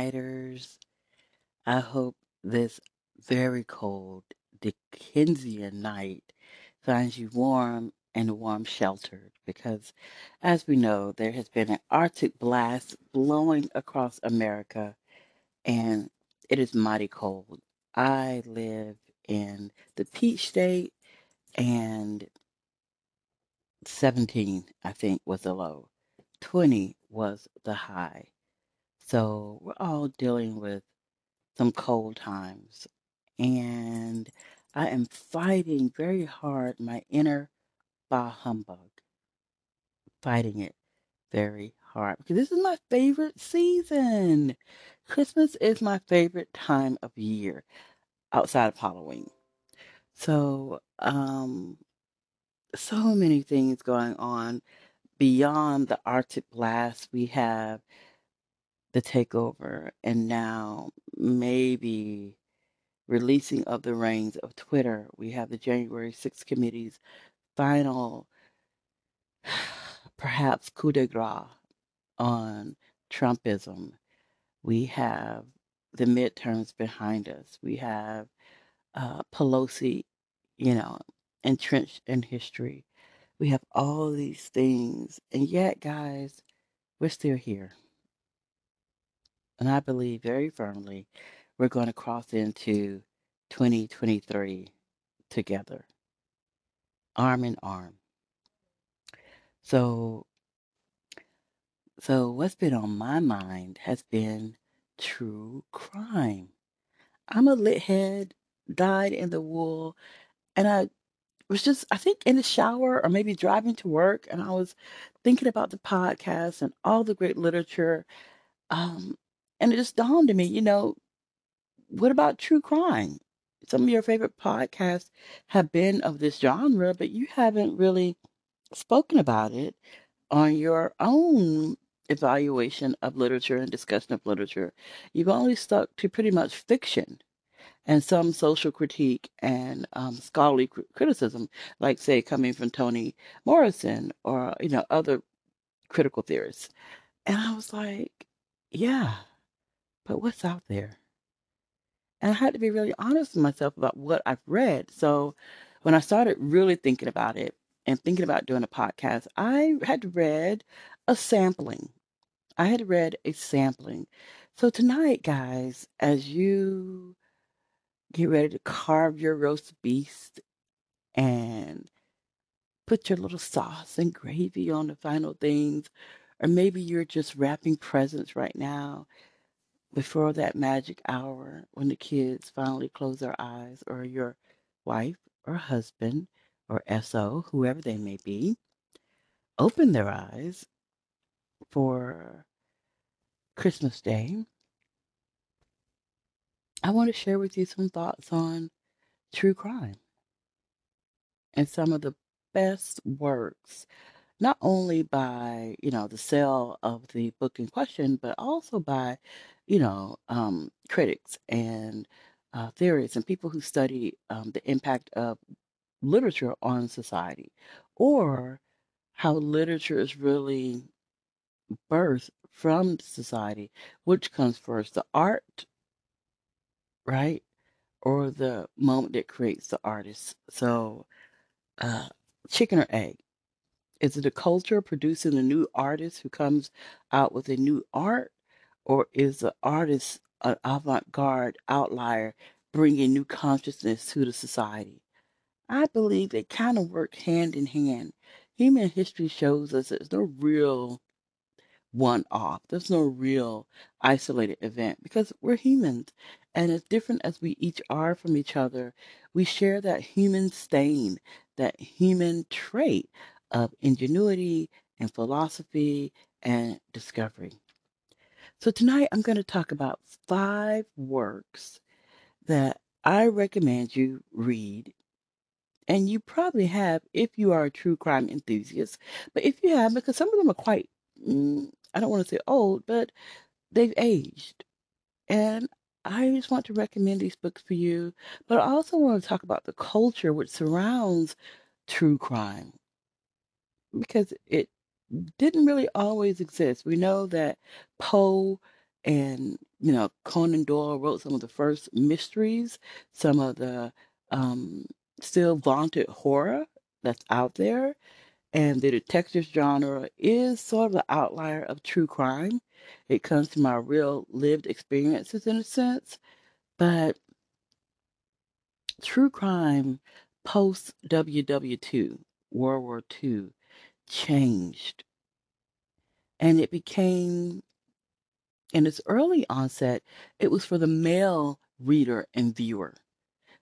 Nighters. I hope this very cold Dickensian night finds you warm and warm sheltered because, as we know, there has been an Arctic blast blowing across America and it is mighty cold. I live in the Peach State and 17, I think, was the low. 20 was the high. So we're all dealing with some cold times. And I am fighting very hard my inner bah humbug, fighting it very hard because this is my favorite season. Christmas is my favorite time of year outside of Halloween. So, um, so many things going on beyond the Arctic blast. We have the takeover, and now maybe releasing of the reins of Twitter. We have the January 6th committee's final, perhaps coup de grace on Trumpism. We have the midterms behind us. We have uh, Pelosi, you know, entrenched in history. We have all these things. And yet, guys, we're still here. And I believe very firmly we're going to cross into 2023 together, arm in arm. So, so what's been on my mind has been true crime. I'm a lit head, dyed in the wool, and I was just, I think, in the shower or maybe driving to work, and I was thinking about the podcast and all the great literature. Um, and it just dawned on me, you know, what about true crime? Some of your favorite podcasts have been of this genre, but you haven't really spoken about it on your own evaluation of literature and discussion of literature. You've only stuck to pretty much fiction and some social critique and um, scholarly cr- criticism, like say coming from Toni Morrison or you know other critical theorists. And I was like, yeah, but what's out there? And I had to be really honest with myself about what I've read. So when I started really thinking about it and thinking about doing a podcast, I had read a sampling. I had read a sampling. So tonight, guys, as you get ready to carve your roast beast and put your little sauce and gravy on the final things, or maybe you're just wrapping presents right now before that magic hour when the kids finally close their eyes, or your wife or husband or SO, whoever they may be, open their eyes for Christmas Day, I want to share with you some thoughts on true crime and some of the best works, not only by, you know, the sale of the book in question, but also by, you know, um, critics and uh, theorists and people who study um, the impact of literature on society or how literature is really birthed from society. Which comes first, the art, right? Or the moment that creates the artist. So, uh, chicken or egg? Is it a culture producing a new artist who comes out with a new art? Or is the artist an avant garde outlier bringing new consciousness to the society? I believe they kind of work hand in hand. Human history shows us there's no real one off, there's no real isolated event because we're humans. And as different as we each are from each other, we share that human stain, that human trait of ingenuity and philosophy and discovery. So tonight I'm going to talk about five works that I recommend you read and you probably have if you are a true crime enthusiast. But if you have, because some of them are quite, mm, I don't want to say old, but they've aged. And I just want to recommend these books for you. But I also want to talk about the culture which surrounds true crime because it didn't really always exist. We know that Poe and you know Conan Doyle wrote some of the first mysteries, some of the um, still vaunted horror that's out there, and the detective genre is sort of the outlier of true crime. It comes from our real lived experiences in a sense, but true crime post WW2 World War II changed, and it became in its early onset, it was for the male reader and viewer.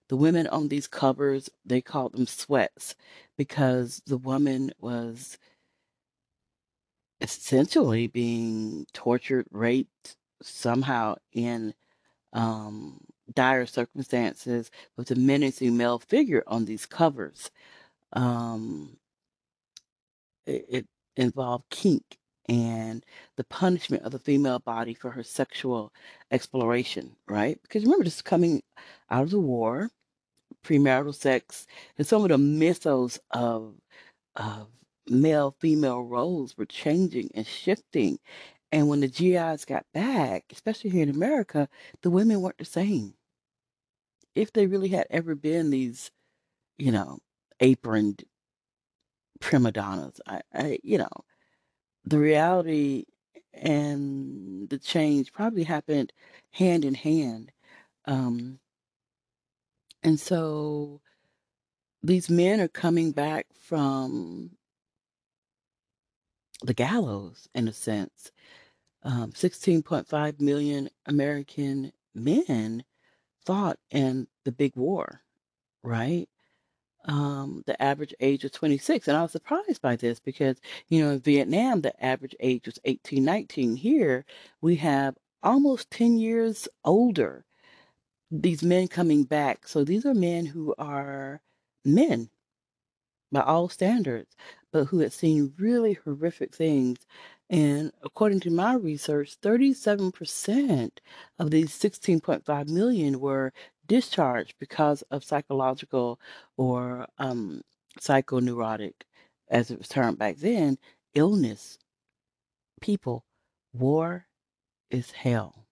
The women on these covers, they called them sweats because the woman was essentially being tortured, raped, somehow in um, dire circumstances with a menacing male figure on these covers. Um, it, it involved kink and the punishment of the female body for her sexual exploration, right? Because remember, this is coming out of the war, premarital sex, and some of the mythos of of male female roles were changing and shifting. And when the GIs got back, especially here in America, the women weren't the same. If they really had ever been these, you know, aproned prima donnas, I, I you know, the reality and the change probably happened hand in hand. Um, and so these men are coming back from the gallows, in a sense. Um, 16.5 million American men fought in the big war, right? Um, the average age was 26. And I was surprised by this because, you know, in Vietnam, the average age was 18, 19. Here, we have almost 10 years older, these men coming back. So these are men who are men by all standards, but who had seen really horrific things. And according to my research, 37% of these 16.5 million were discharged because of psychological or um, psychoneurotic, as it was termed back then, illness. People, war is hell.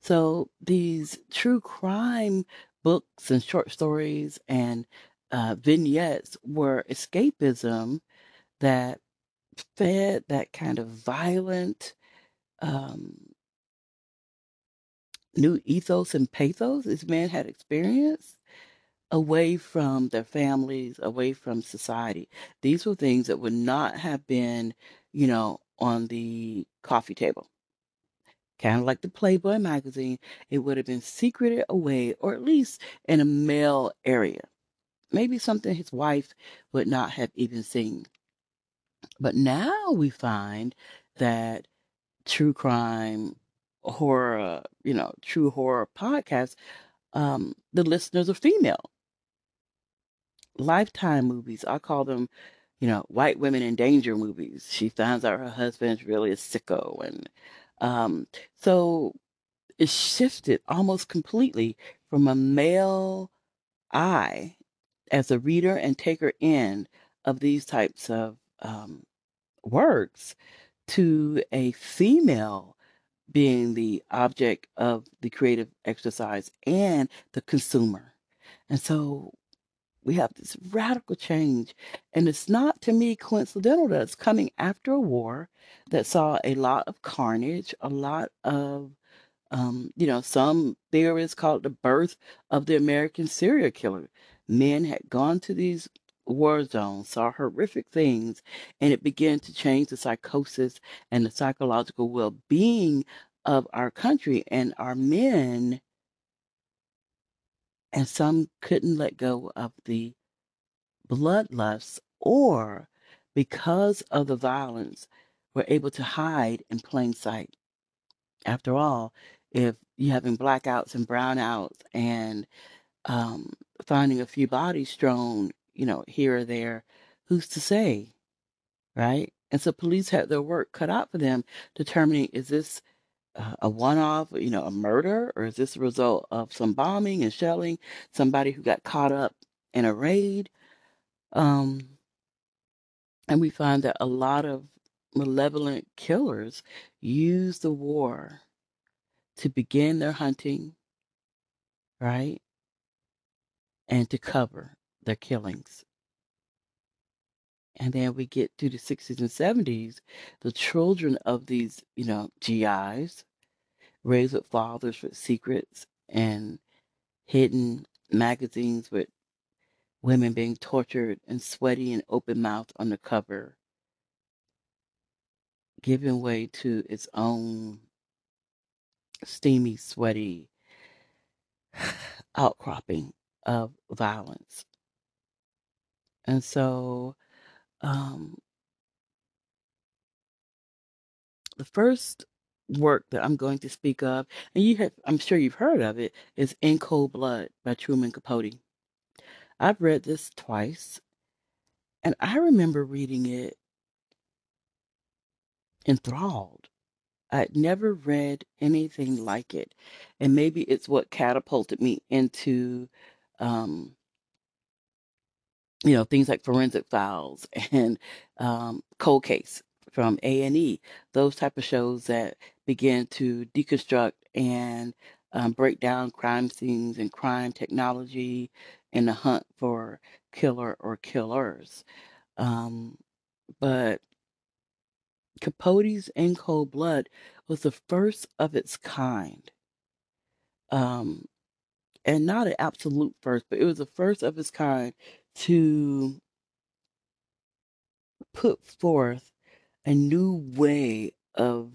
So these true crime books and short stories and uh, vignettes were escapism that fed that kind of violent um, new ethos and pathos these men had experienced away from their families, away from society. These were things that would not have been, you know, on the coffee table. Kind of like the Playboy magazine, it would have been secreted away, or at least in a male area. Maybe something his wife would not have even seen. But now we find that true crime, horror, you know, true horror podcasts, um, the listeners are female. Lifetime movies, I call them, you know, white women in danger movies. She finds out her husband's really a sicko. And um, so it shifted almost completely from a male eye as a reader and taker in of these types of um, works to a female being the object of the creative exercise and the consumer. And so we have this radical change. And it's not to me coincidental that it's coming after a war that saw a lot of carnage, a lot of, um, you know, some theorists call it the birth of the American serial killer. Men had gone to these war zones, saw horrific things, and it began to change the psychosis and the psychological well being of our country and our men. And some couldn't let go of the bloodlust or because of the violence were able to hide in plain sight. After all, if you're having blackouts and brownouts and um, finding a few bodies strewn, you know, here or there, who's to say, right? And so police had their work cut out for them, determining is this a one-off, you know, a murder, or is this a result of some bombing and shelling, somebody who got caught up in a raid? Um, and we find that a lot of malevolent killers use the war to begin their hunting, right? And to cover their killings. And then we get to the 60s and 70s, the children of these, you know, GIs, raised with fathers with secrets and hidden magazines with women being tortured and sweaty and open mouthed on the cover, giving way to its own steamy, sweaty outcropping of violence. And so um, the first work that I'm going to speak of, and you have, I'm sure you've heard of it, is In Cold Blood by Truman Capote. I've read this twice, and I remember reading it enthralled. I'd never read anything like it, and maybe it's what catapulted me into um, you know things like forensic files and um, cold case from a&e those type of shows that begin to deconstruct and um, break down crime scenes and crime technology in the hunt for killer or killers. Um, but capote's in cold blood was the first of its kind. Um, and not an absolute first but it was the first of its kind to put forth a new way of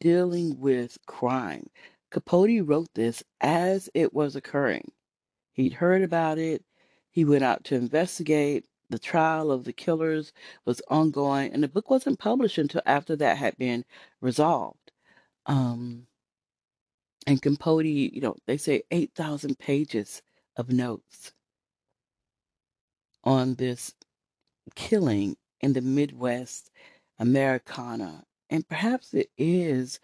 dealing with crime. Capote wrote this as it was occurring. He'd heard about it. He went out to investigate. The trial of the killers was ongoing, and the book wasn't published until after that had been resolved. Um, and Capote, you know, they say 8,000 pages of notes on this killing in the Midwest Americana. And perhaps it is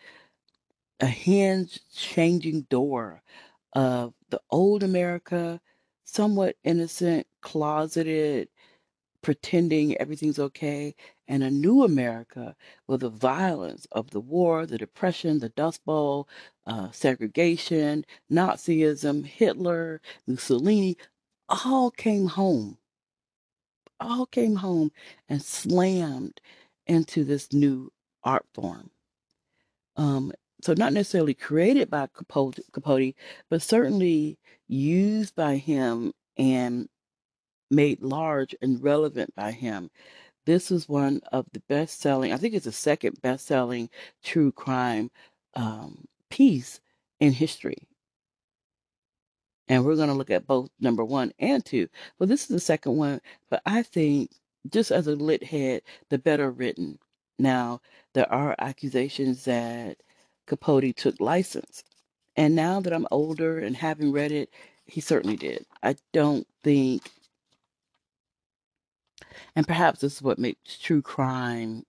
a hinge changing door of the old America, somewhat innocent, closeted, pretending everything's okay, and a new America with the violence of the war, the depression, the Dust Bowl, uh, segregation, Nazism, Hitler, Mussolini, all came home all came home and slammed into this new art form. Um, so not necessarily created by Capote, Capote, but certainly used by him and made large and relevant by him. This is one of the best selling, I think it's the second best selling true crime um, piece in history. And we're going to look at both number one and two. Well, this is the second one, but I think just as a lit head, the better written. Now, there are accusations that Capote took license. And now that I'm older and having read it, he certainly did. I don't think, and perhaps this is what makes true crime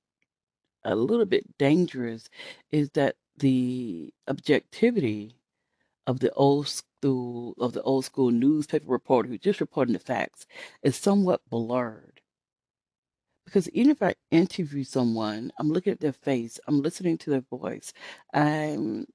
a little bit dangerous, is that the objectivity of the old school of the old school newspaper reporter who just reporting the facts is somewhat blurred. Because even if I interview someone, I'm looking at their face, I'm listening to their voice, I'm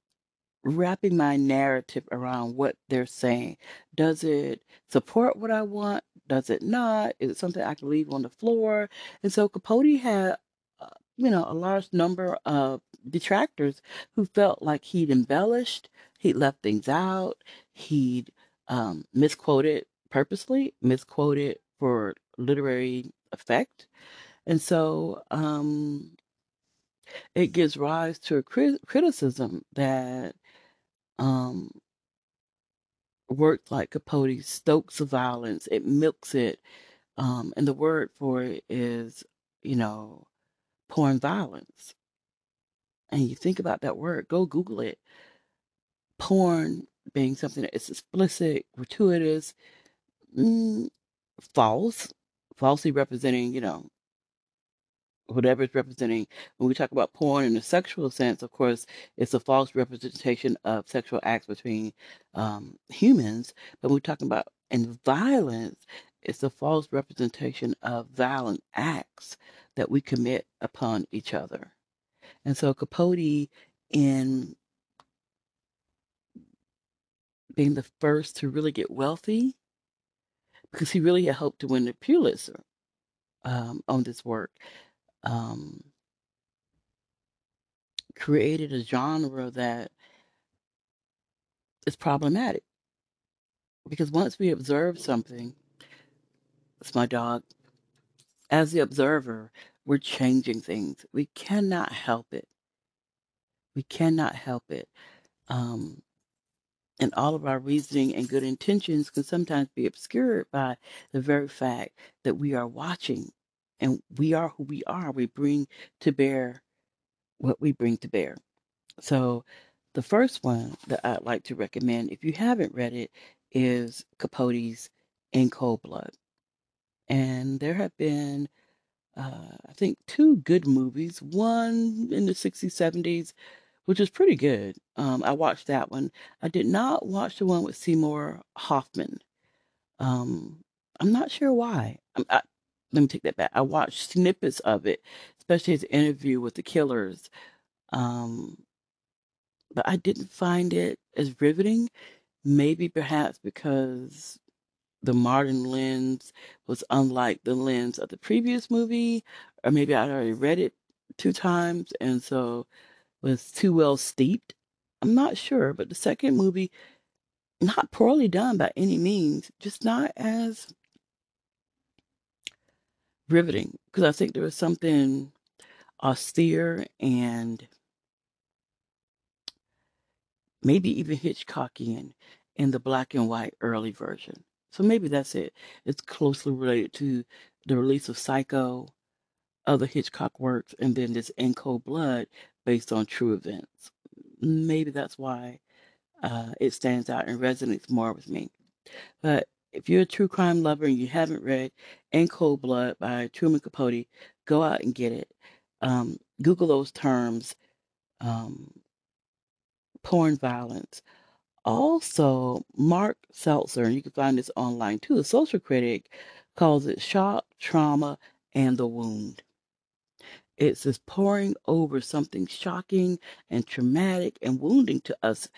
wrapping my narrative around what they're saying. Does it support what I want? Does it not? Is it something I can leave on the floor? And so Capote had, uh, you know, a large number of detractors who felt like he'd embellished, he'd left things out, he'd um, misquoted purposely, misquoted for literary effect. And so um, it gives rise to a crit- criticism that um, work like Capote stokes violence, it milks it, um, and the word for it is, you know, porn violence. And you think about that word, go Google it. Porn being something that is explicit, gratuitous, mm, false, falsely representing, you know, whatever it's representing. When we talk about porn in a sexual sense, of course, it's a false representation of sexual acts between um, humans. But when we're talking about in violence, It's a false representation of violent acts that we commit upon each other. And so Capote, in being the first to really get wealthy, because he really had hoped to win the Pulitzer um, on this work, um, created a genre that is problematic. Because once we observe something, it's my dog, as the observer, we're changing things. We cannot help it. We cannot help it. Um, and all of our reasoning and good intentions can sometimes be obscured by the very fact that we are watching and we are who we are. We bring to bear what we bring to bear. So, the first one that I'd like to recommend, if you haven't read it, is Capote's In Cold Blood. And there have been, uh, I think, two good movies. One in the 60s, 70s, which was pretty good. Um, I watched that one. I did not watch the one with Seymour Hoffman. Um, I'm not sure why. I, I, let me take that back. I watched snippets of it, especially his interview with the killers. Um, but I didn't find it as riveting. Maybe perhaps because the Martin lens was unlike the lens of the previous movie, or maybe I'd already read it two times and so was too well steeped. I'm not sure, but the second movie, not poorly done by any means, just not as riveting because I think there was something austere and maybe even Hitchcockian in the black and white early version. So maybe that's it. It's closely related to the release of Psycho, other Hitchcock works, and then this In Cold Blood based on true events. Maybe that's why uh, it stands out and resonates more with me. But if you're a true crime lover and you haven't read In Cold Blood by Truman Capote, go out and get it. Um, Google those terms um, porn violence. Also, Mark Seltzer, and you can find this online too, a social critic, calls it shock, trauma, and the wound. It's this pouring over something shocking and traumatic and wounding to us,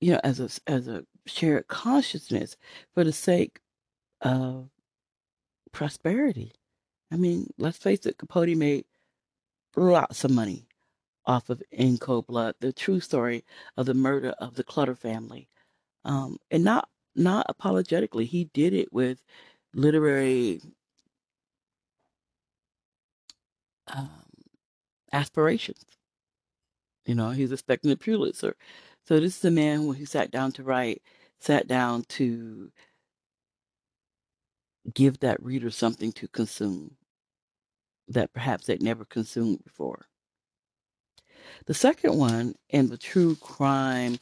you know, as a as a shared consciousness for the sake of prosperity. I mean, let's face it, Capote made lots of money off of In Cold Blood, the true story of the murder of the Clutter family. Um, and not not apologetically, he did it with literary um, aspirations. You know, he's expecting a Pulitzer. So this is a man when he sat down to write, sat down to give that reader something to consume that perhaps they'd never consumed before. The second one in the true crime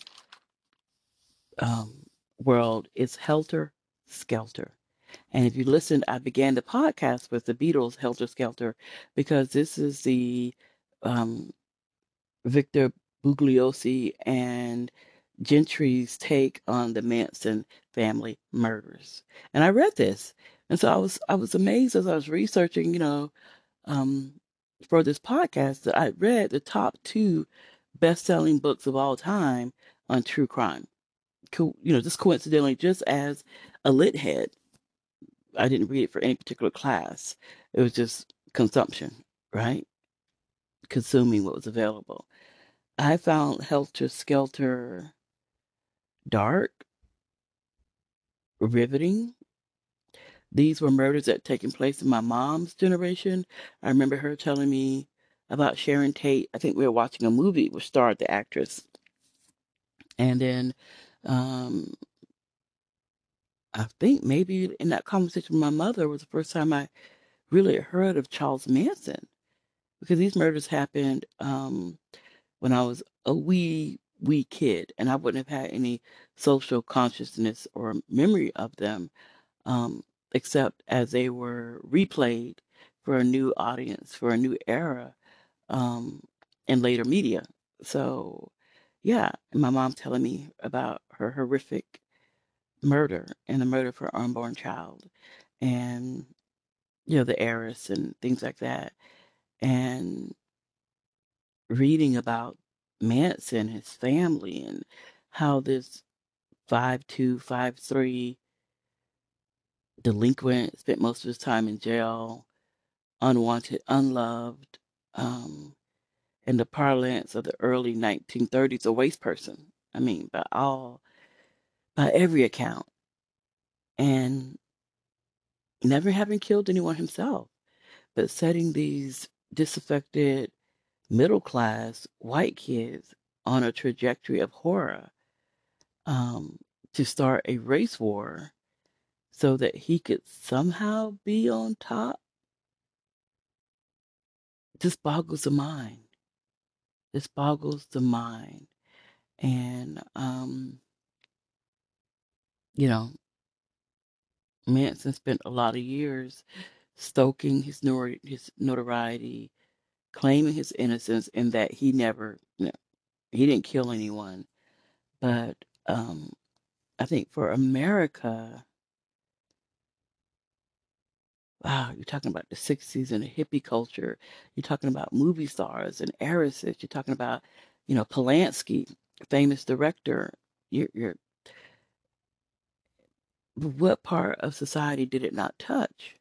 um, world is Helter Skelter. And if you listened, I began the podcast with the Beatles' Helter Skelter because this is the um, Victor Bugliosi and Gentry's take on the Manson family murders. And I read this, and so I was I was amazed as I was researching, you know, um, for this podcast that I read the top two best-selling books of all time on true crime. Co- you know, just coincidentally, just as a lit head, I didn't read it for any particular class. It was just consumption, right? Consuming what was available. I found Helter Skelter dark, riveting. These were murders that had taken place in my mom's generation. I remember her telling me about Sharon Tate. I think we were watching a movie which starred the actress. And then um, I think maybe in that conversation with my mother was the first time I really heard of Charles Manson because these murders happened um, when I was a wee, wee kid, and I wouldn't have had any social consciousness or memory of them um, except as they were replayed for a new audience, for a new era um, in later media. So, yeah, and my mom telling me about her horrific murder and the murder of her unborn child. and you know the heiress and things like that, and reading about Manson, and his family, and how this five two five three delinquent spent most of his time in jail, unwanted, unloved, um, in the parlance of the early 1930s, a waste person. I mean, by all, by every account, and never having killed anyone himself, but setting these disaffected middle class white kids on a trajectory of horror um, to start a race war so that he could somehow be on top just boggles the mind. This boggles the mind. And, um, you know, Manson spent a lot of years stoking his, nor- his notoriety, claiming his innocence, and that he never, he didn't kill anyone. But um, I think for America, wow, you're talking about the 60s and the hippie culture. You're talking about movie stars and heiresses. You're talking about, you know, Polanski, famous director. You're, you're what part of society did it not touch?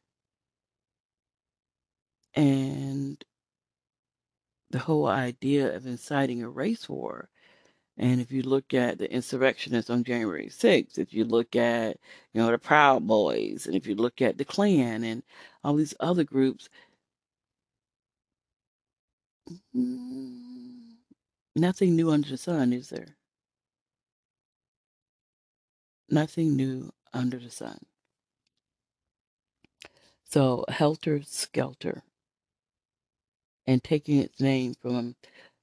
And the whole idea of inciting a race war. And if you look at the insurrectionists on January 6th, if you look at, you know, the Proud Boys, and if you look at the Klan and all these other groups, mm, nothing new under the sun, is there? Nothing new under the sun. So, Helter Skelter, and taking its name from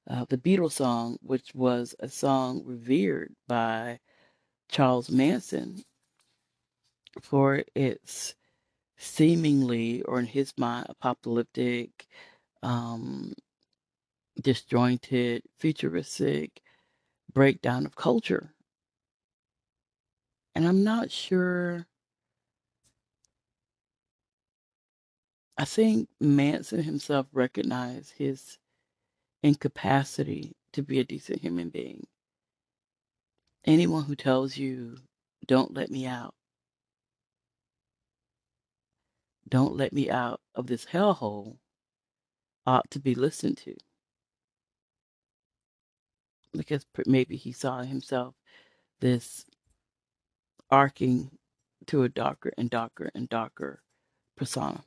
uh, the Beatles song, which was a song revered by Charles Manson for its seemingly, or in his mind, apocalyptic, um, disjointed, futuristic breakdown of culture. And I'm not sure. I think Manson himself recognized his incapacity to be a decent human being. Anyone who tells you, don't let me out, don't let me out of this hellhole, ought to be listened to. Because maybe he saw himself this arcing to a darker and darker and darker persona.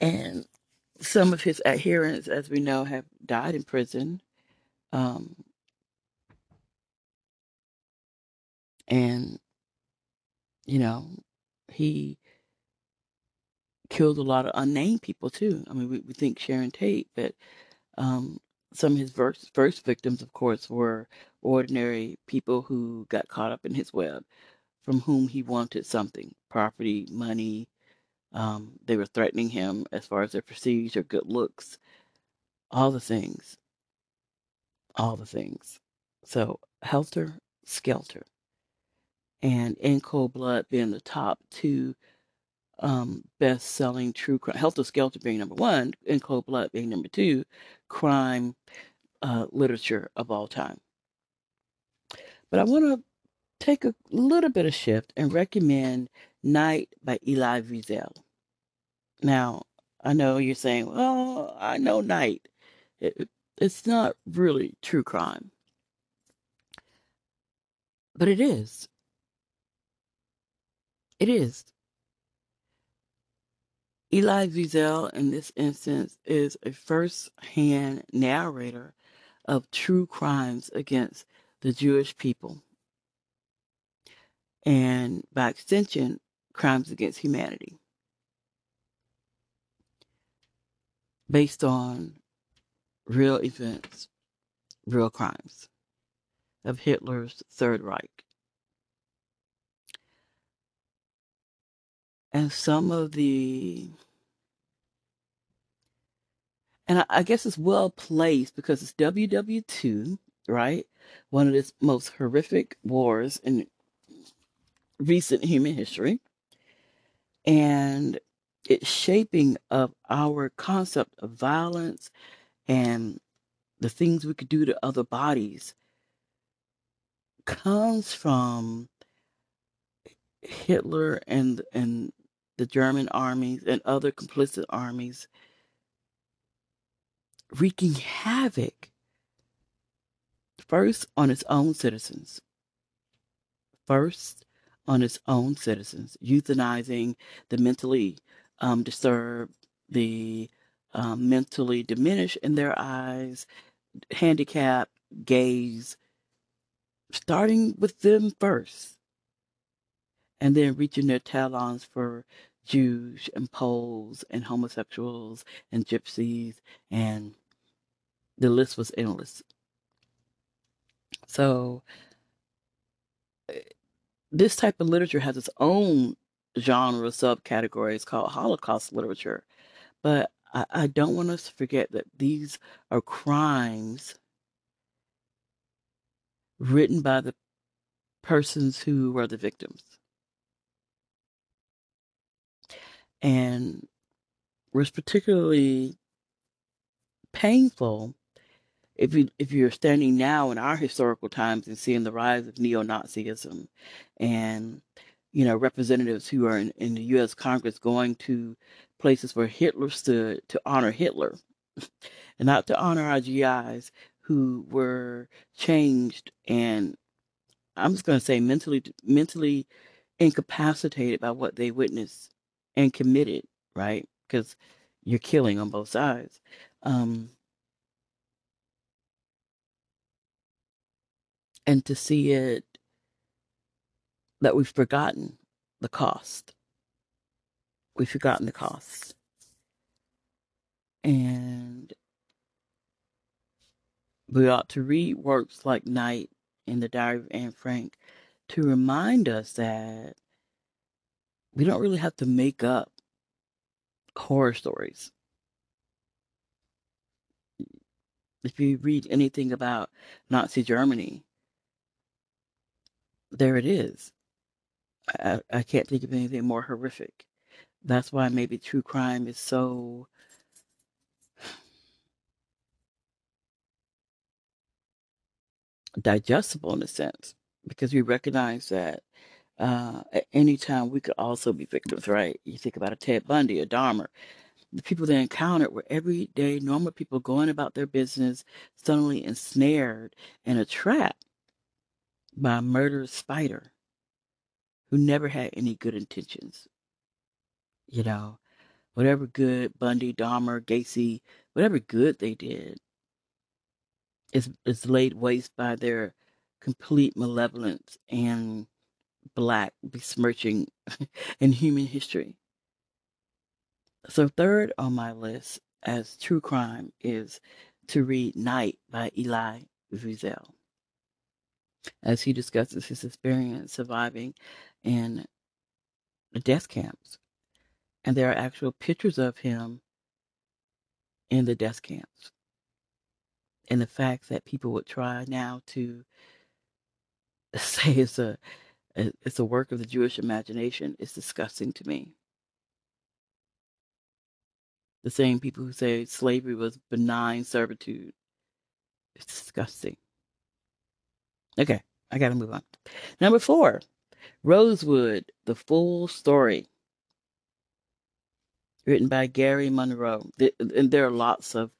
And some of his adherents, as we know, have died in prison. Um, and, you know, he killed a lot of unnamed people too. I mean, we, we think Sharon Tate, but um, some of his first, first victims, of course, were ordinary people who got caught up in his web, from whom he wanted something property, money. Um, they were threatening him as far as their prestige or good looks, all the things. All the things. So, Helter Skelter and In Cold Blood being the top two um, best selling true crime, Helter Skelter being number one, In Cold Blood being number two, crime uh, literature of all time. But I want to take a little bit of shift and recommend Night by Elie Wiesel. Now, I know you're saying, well, I know Night. It, it's not really true crime. But it is. It is. Elie Wiesel, in this instance, is a first hand narrator of true crimes against the Jewish people. And by extension, crimes against humanity. Based on real events, real crimes of Hitler's Third Reich. And some of the and I, guess it's well placed because it's WW2, right? One of the most horrific wars in recent human history. and its shaping of our concept of violence and the things we could do to other bodies comes from Hitler and and the German armies and other complicit armies wreaking havoc first on its own citizens, first on its own citizens, euthanizing the mentally um, disturbed, the um, mentally diminished in their eyes, handicapped, gays, starting with them first, and then reaching their talons for Jews and Poles and homosexuals and gypsies, and the list was endless. So, this type of literature has its own genre subcategories called Holocaust literature. But I, I don't want us to forget that these are crimes written by the persons who were the victims. And was particularly painful if you if you're standing now in our historical times and seeing the rise of neo-Nazism and you know representatives who are in, in the US Congress going to places where Hitler stood to honor Hitler and not to honor our GIs who were changed and I'm just going to say mentally mentally incapacitated by what they witnessed and committed, right? Because you're killing on both sides. Um, and to see it that we've forgotten the cost. We've forgotten the cost. And we ought to read works like Night in the Diary of Anne Frank to remind us that we don't really have to make up horror stories. If you read anything about Nazi Germany, there it is. I, I can't think of anything more horrific. That's why maybe true crime is so digestible in a sense because we recognize that uh, at any time we could also be victims, right? You think about a Ted Bundy, a Dahmer, the people they encountered were everyday normal people going about their business, suddenly ensnared in a trap by a murderous spider who never had any good intentions. You know, whatever good Bundy, Dahmer, Gacy, whatever good they did is is laid waste by their complete malevolence and black besmirching in human history. So third on my list as true crime is to read Night by Elie Wiesel as he discusses his experience surviving in the death camps. And there are actual pictures of him in the death camps. And the fact that people would try now to say it's a it's a work of the Jewish imagination is disgusting to me. The same people who say slavery was benign servitude. It's disgusting. Okay, I gotta move on. Number four, Rosewood, the full story. Written by Gary Munro. And there are lots of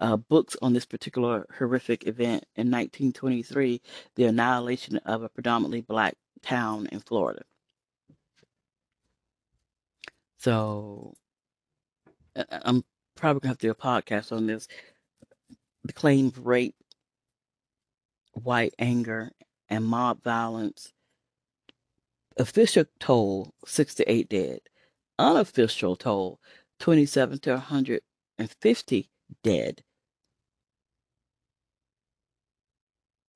uh, books on this particular horrific event in 1923, the annihilation of a predominantly black town in Florida. So I'm probably gonna have to do a podcast on this. The claim of rape, white anger, and mob violence. Official toll six to eight dead. Unofficial toll 27 to 150 dead.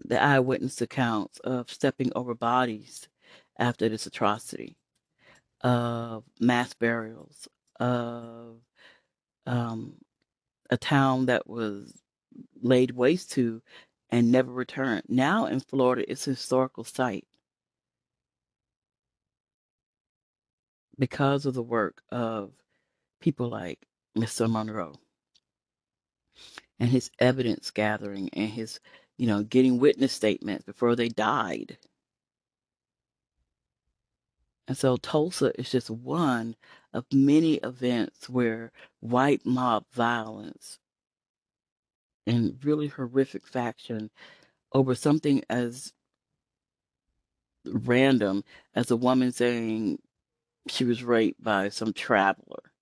The eyewitness accounts of stepping over bodies after this atrocity, of mass burials, of um, a town that was laid waste to and never returned. Now in Florida, it's a historical site. because of the work of people like Mr. Monroe and his evidence gathering and his, you know, getting witness statements before they died. And so Tulsa is just one of many events where white mob violence and really horrific faction over something as random as a woman saying she was raped by some traveler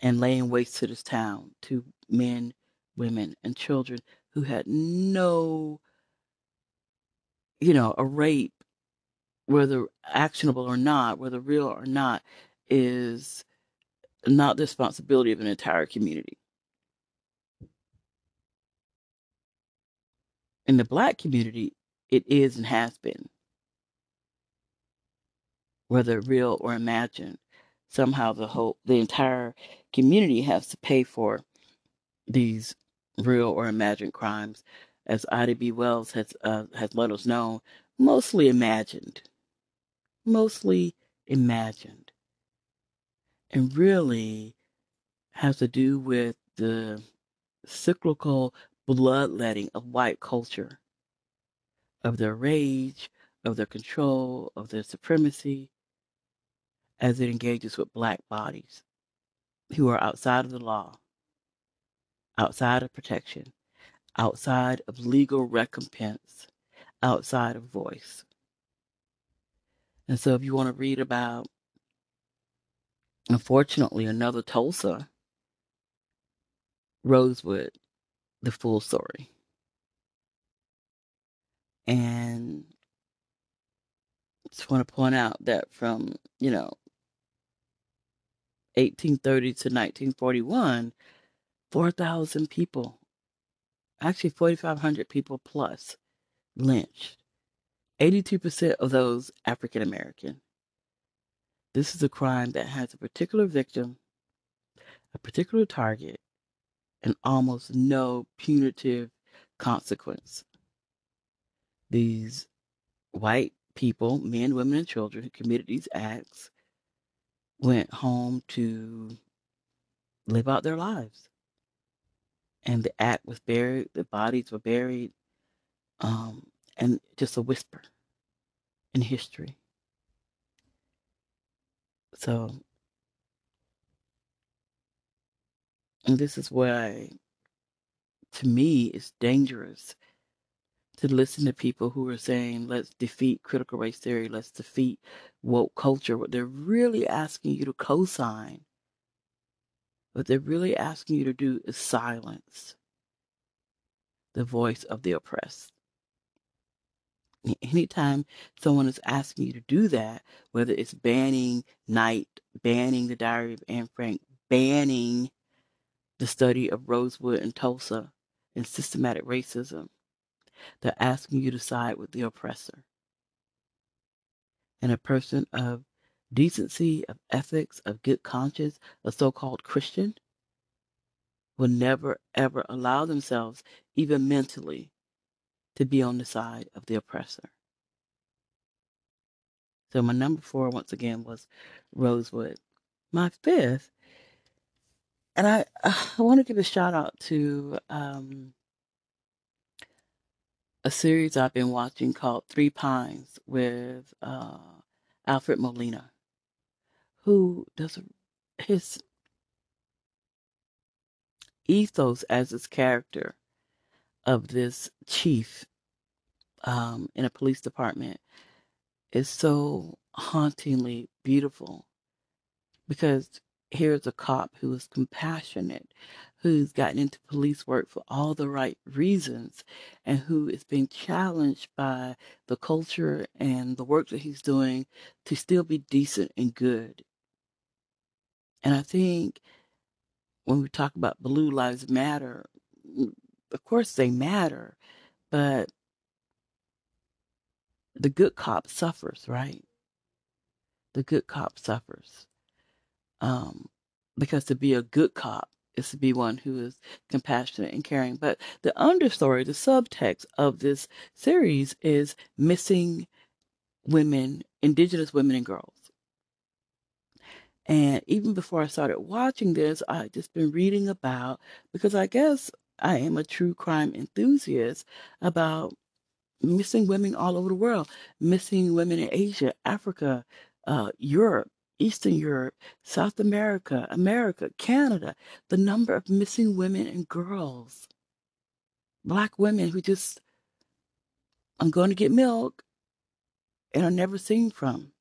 and laying waste to this town to men, women, and children who had no, you know, a rape, whether actionable or not, whether real or not, is not the responsibility of an entire community. In the black community, it is and has been, whether real or imagined. Somehow the whole the entire community has to pay for these real or imagined crimes, as Ida B. Wells has uh, has let us know, mostly imagined, mostly imagined, and really has to do with the cyclical bloodletting of white culture, of their rage, of their control, of their supremacy, as it engages with black bodies who are outside of the law, outside of protection, outside of legal recompense, outside of voice. And so, if you want to read about, unfortunately, another Tulsa, Rosewood, the full story. And just want to point out that from, you know, 1830 to 1941, 4,000 people, actually 4,500 people plus, lynched. 82% of those African American. This is a crime that has a particular victim, a particular target, and almost no punitive consequence. These white people, men, women, and children who committed these acts went home to live out their lives. And the act was buried, the bodies were buried, um, and just a whisper in history. So, and this is why, to me, it's dangerous to listen to people who are saying, let's defeat critical race theory, let's defeat woke culture. What they're really asking you to co sign, what they're really asking you to do is silence the voice of the oppressed. Anytime someone is asking you to do that, whether it's banning Night, banning the Diary of Anne Frank, banning the study of Rosewood and Tulsa and systematic racism, they're asking you to side with the oppressor. And a person of decency, of ethics, of good conscience, a so called Christian, will never ever allow themselves, even mentally, to be on the side of the oppressor. So my number four, once again, was Rosewood. My fifth, and I, I want to give a shout out to um, a series I've been watching called Three Pines with uh, Alfred Molina, who does his ethos as his character of this chief um, in a police department is so hauntingly beautiful because here's a cop who is compassionate, who's gotten into police work for all the right reasons, and who is being challenged by the culture and the work that he's doing to still be decent and good. And I think when we talk about Blue Lives Matter, of course they matter, but the good cop suffers, right? The good cop suffers. Um, because to be a good cop is to be one who is compassionate and caring. But the understory, the subtext of this series is missing women, indigenous women and girls. And even before I started watching this, I just been reading about because I guess I am a true crime enthusiast about missing women all over the world, missing women in Asia, Africa, uh, Europe, Eastern Europe, South America, America, Canada. The number of missing women and girls, black women who just, I'm going to get milk and are never seen from.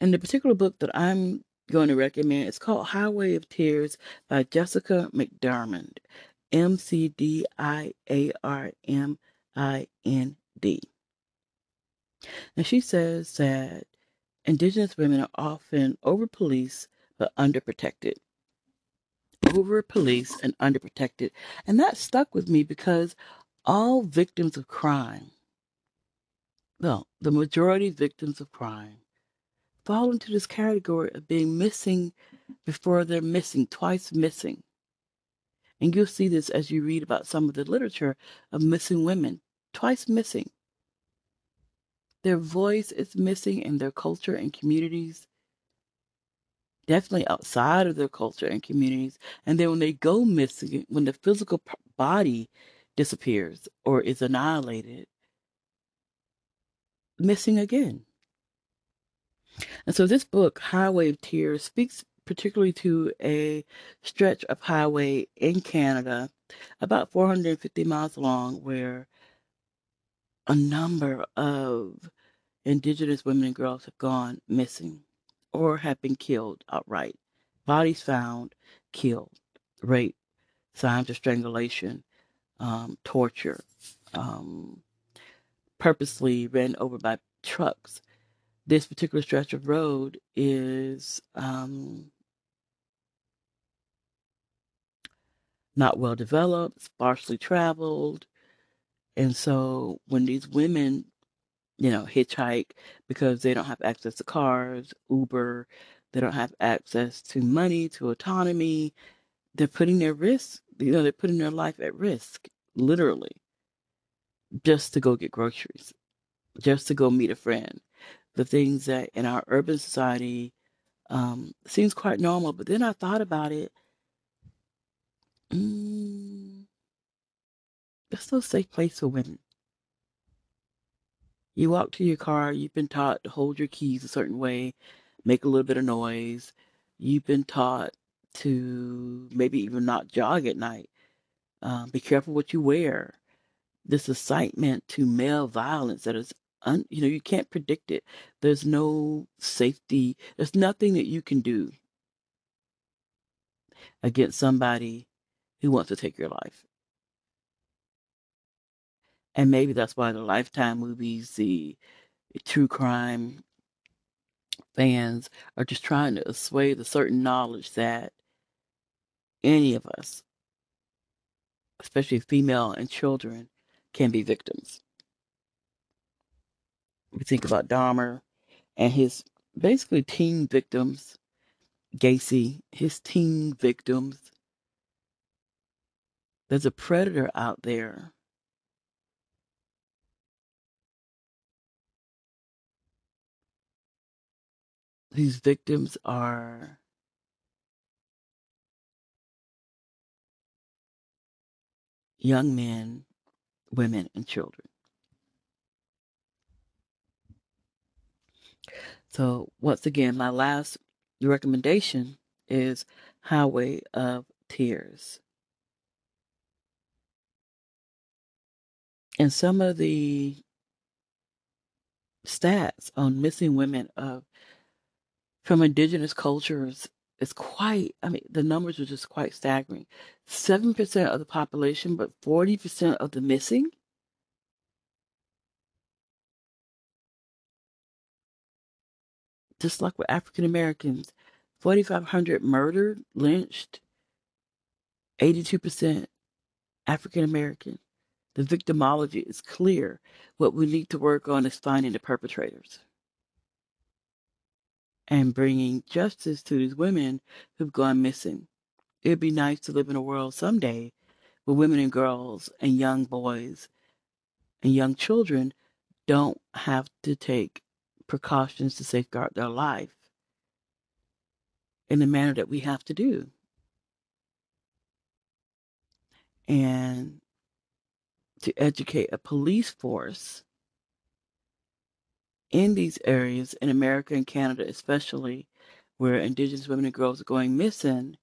And the particular book that I'm going to recommend is called Highway of Tears by Jessica McDiarmid. M C D I A R M I N D. And she says that Indigenous women are often over policed but underprotected. Over policed and underprotected. And that stuck with me because all victims of crime, well, the majority victims of crime, fall into this category of being missing before they're missing, twice missing. And you'll see this as you read about some of the literature of missing women, twice missing. Their voice is missing in their culture and communities, definitely outside of their culture and communities. And then when they go missing, when the physical body disappears or is annihilated, missing again. And so this book, Highway of Tears, speaks particularly to a stretch of highway in Canada, about 450 miles long, where a number of Indigenous women and girls have gone missing or have been killed outright. Bodies found, killed, rape, signs of strangulation, um, torture, um, purposely ran over by trucks. This particular stretch of road is um, not well developed, sparsely traveled. And so when these women, you know, hitchhike because they don't have access to cars, Uber, they don't have access to money, to autonomy, they're putting their risk, you know, they're putting their life at risk, literally, just to go get groceries, just to go meet a friend. The things that in our urban society um, seems quite normal. But then I thought about it Mm, it's no safe place for women. You walk to your car, you've been taught to hold your keys a certain way, make a little bit of noise. You've been taught to maybe even not jog at night. Um, be careful what you wear. This incitement to male violence that is, un, you know, you can't predict it. There's no safety. There's nothing that you can do against somebody who wants to take your life. And maybe that's why the Lifetime movies, the true crime fans are just trying to assuage the certain knowledge that any of us, especially female and children, can be victims. We think about Dahmer and his basically teen victims, Gacy, his teen victims, there's a predator out there. These victims are young men, women, and children. So, once again, my last recommendation is Highway of Tears. and some of the stats on missing women of from indigenous cultures is quite i mean the numbers are just quite staggering. 7% of the population but 40% of the missing? Just like with african americans 4500 murdered lynched 82% african american the victimology is clear. What we need to work on is finding the perpetrators and bringing justice to these women who've gone missing. It'd be nice to live in a world someday where women and girls and young boys and young children don't have to take precautions to safeguard their life in the manner that we have to do. And to educate a police force in these areas, in America and Canada especially, where Indigenous women and girls are going missing,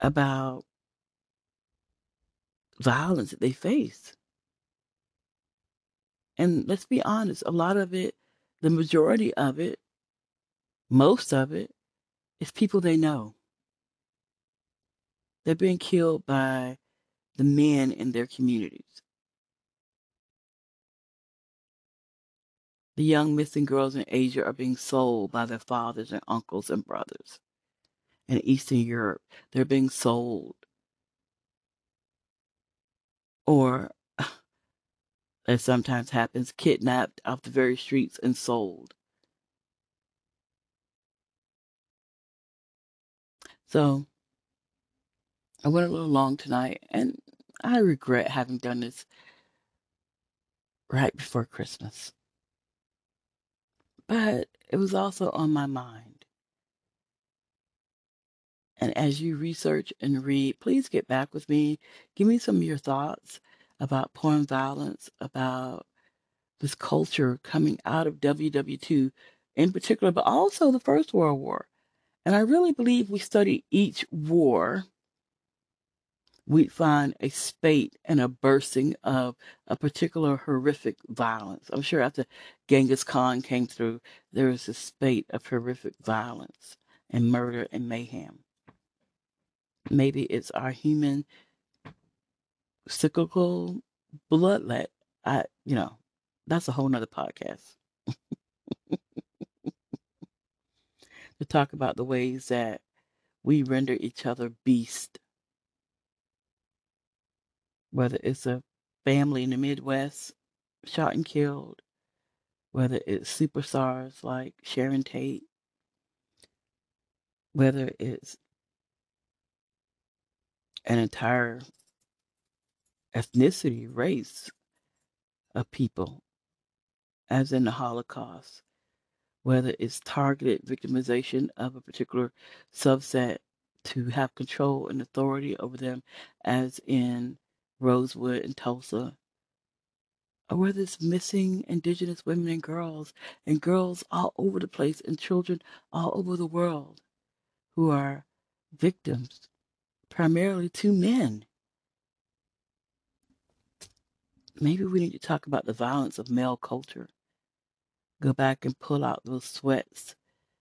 about violence that they face. And let's be honest, a lot of it, the majority of it, most of it, is people they know. They're being killed by the men in their communities. The young missing girls in Asia are being sold by their fathers and uncles and brothers. In Eastern Europe, they're being sold. Or, as sometimes happens, kidnapped off the very streets and sold. So, I went a little long tonight, and I regret having done this right before Christmas. But it was also on my mind. And as you research and read, please get back with me. Give me some of your thoughts about porn violence, about this culture coming out of WW2 in particular, but also the First World War. And I really believe we study each war we'd find a spate and a bursting of a particular horrific violence. I'm sure after Genghis Khan came through, there was a spate of horrific violence and murder and mayhem. Maybe it's our human cyclical bloodlet. I, you know, that's a whole nother podcast. to talk about the ways that we render each other beast whether it's a family in the Midwest shot and killed, whether it's superstars like Sharon Tate, whether it's an entire ethnicity, race of people, as in the Holocaust, whether it's targeted victimization of a particular subset to have control and authority over them, as in Rosewood and Tulsa, or whether it's missing indigenous women and girls, and girls all over the place, and children all over the world who are victims, primarily to men. Maybe we need to talk about the violence of male culture. Go back and pull out those sweats,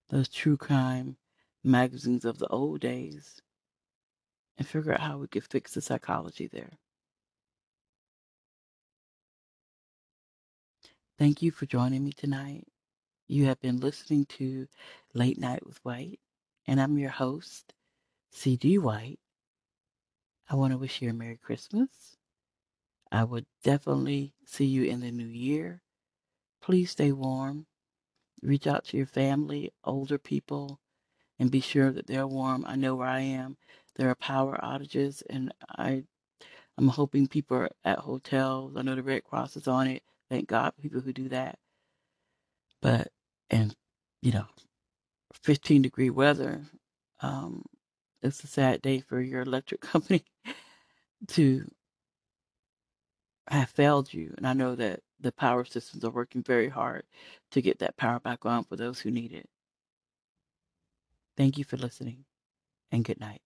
those true crime magazines of the old days, and figure out how we could fix the psychology there. Thank you for joining me tonight. You have been listening to Late Night with White, and I'm your host, CD White. I want to wish you a Merry Christmas. I would definitely see you in the new year. Please stay warm. Reach out to your family, older people, and be sure that they're warm. I know where I am. There are power outages, and I, I'm hoping people are at hotels. I know the Red Cross is on it Thank God for people who do that. But, and, you know, 15 degree weather, um, it's a sad day for your electric company to have failed you. And I know that the power systems are working very hard to get that power back on for those who need it. Thank you for listening and good night.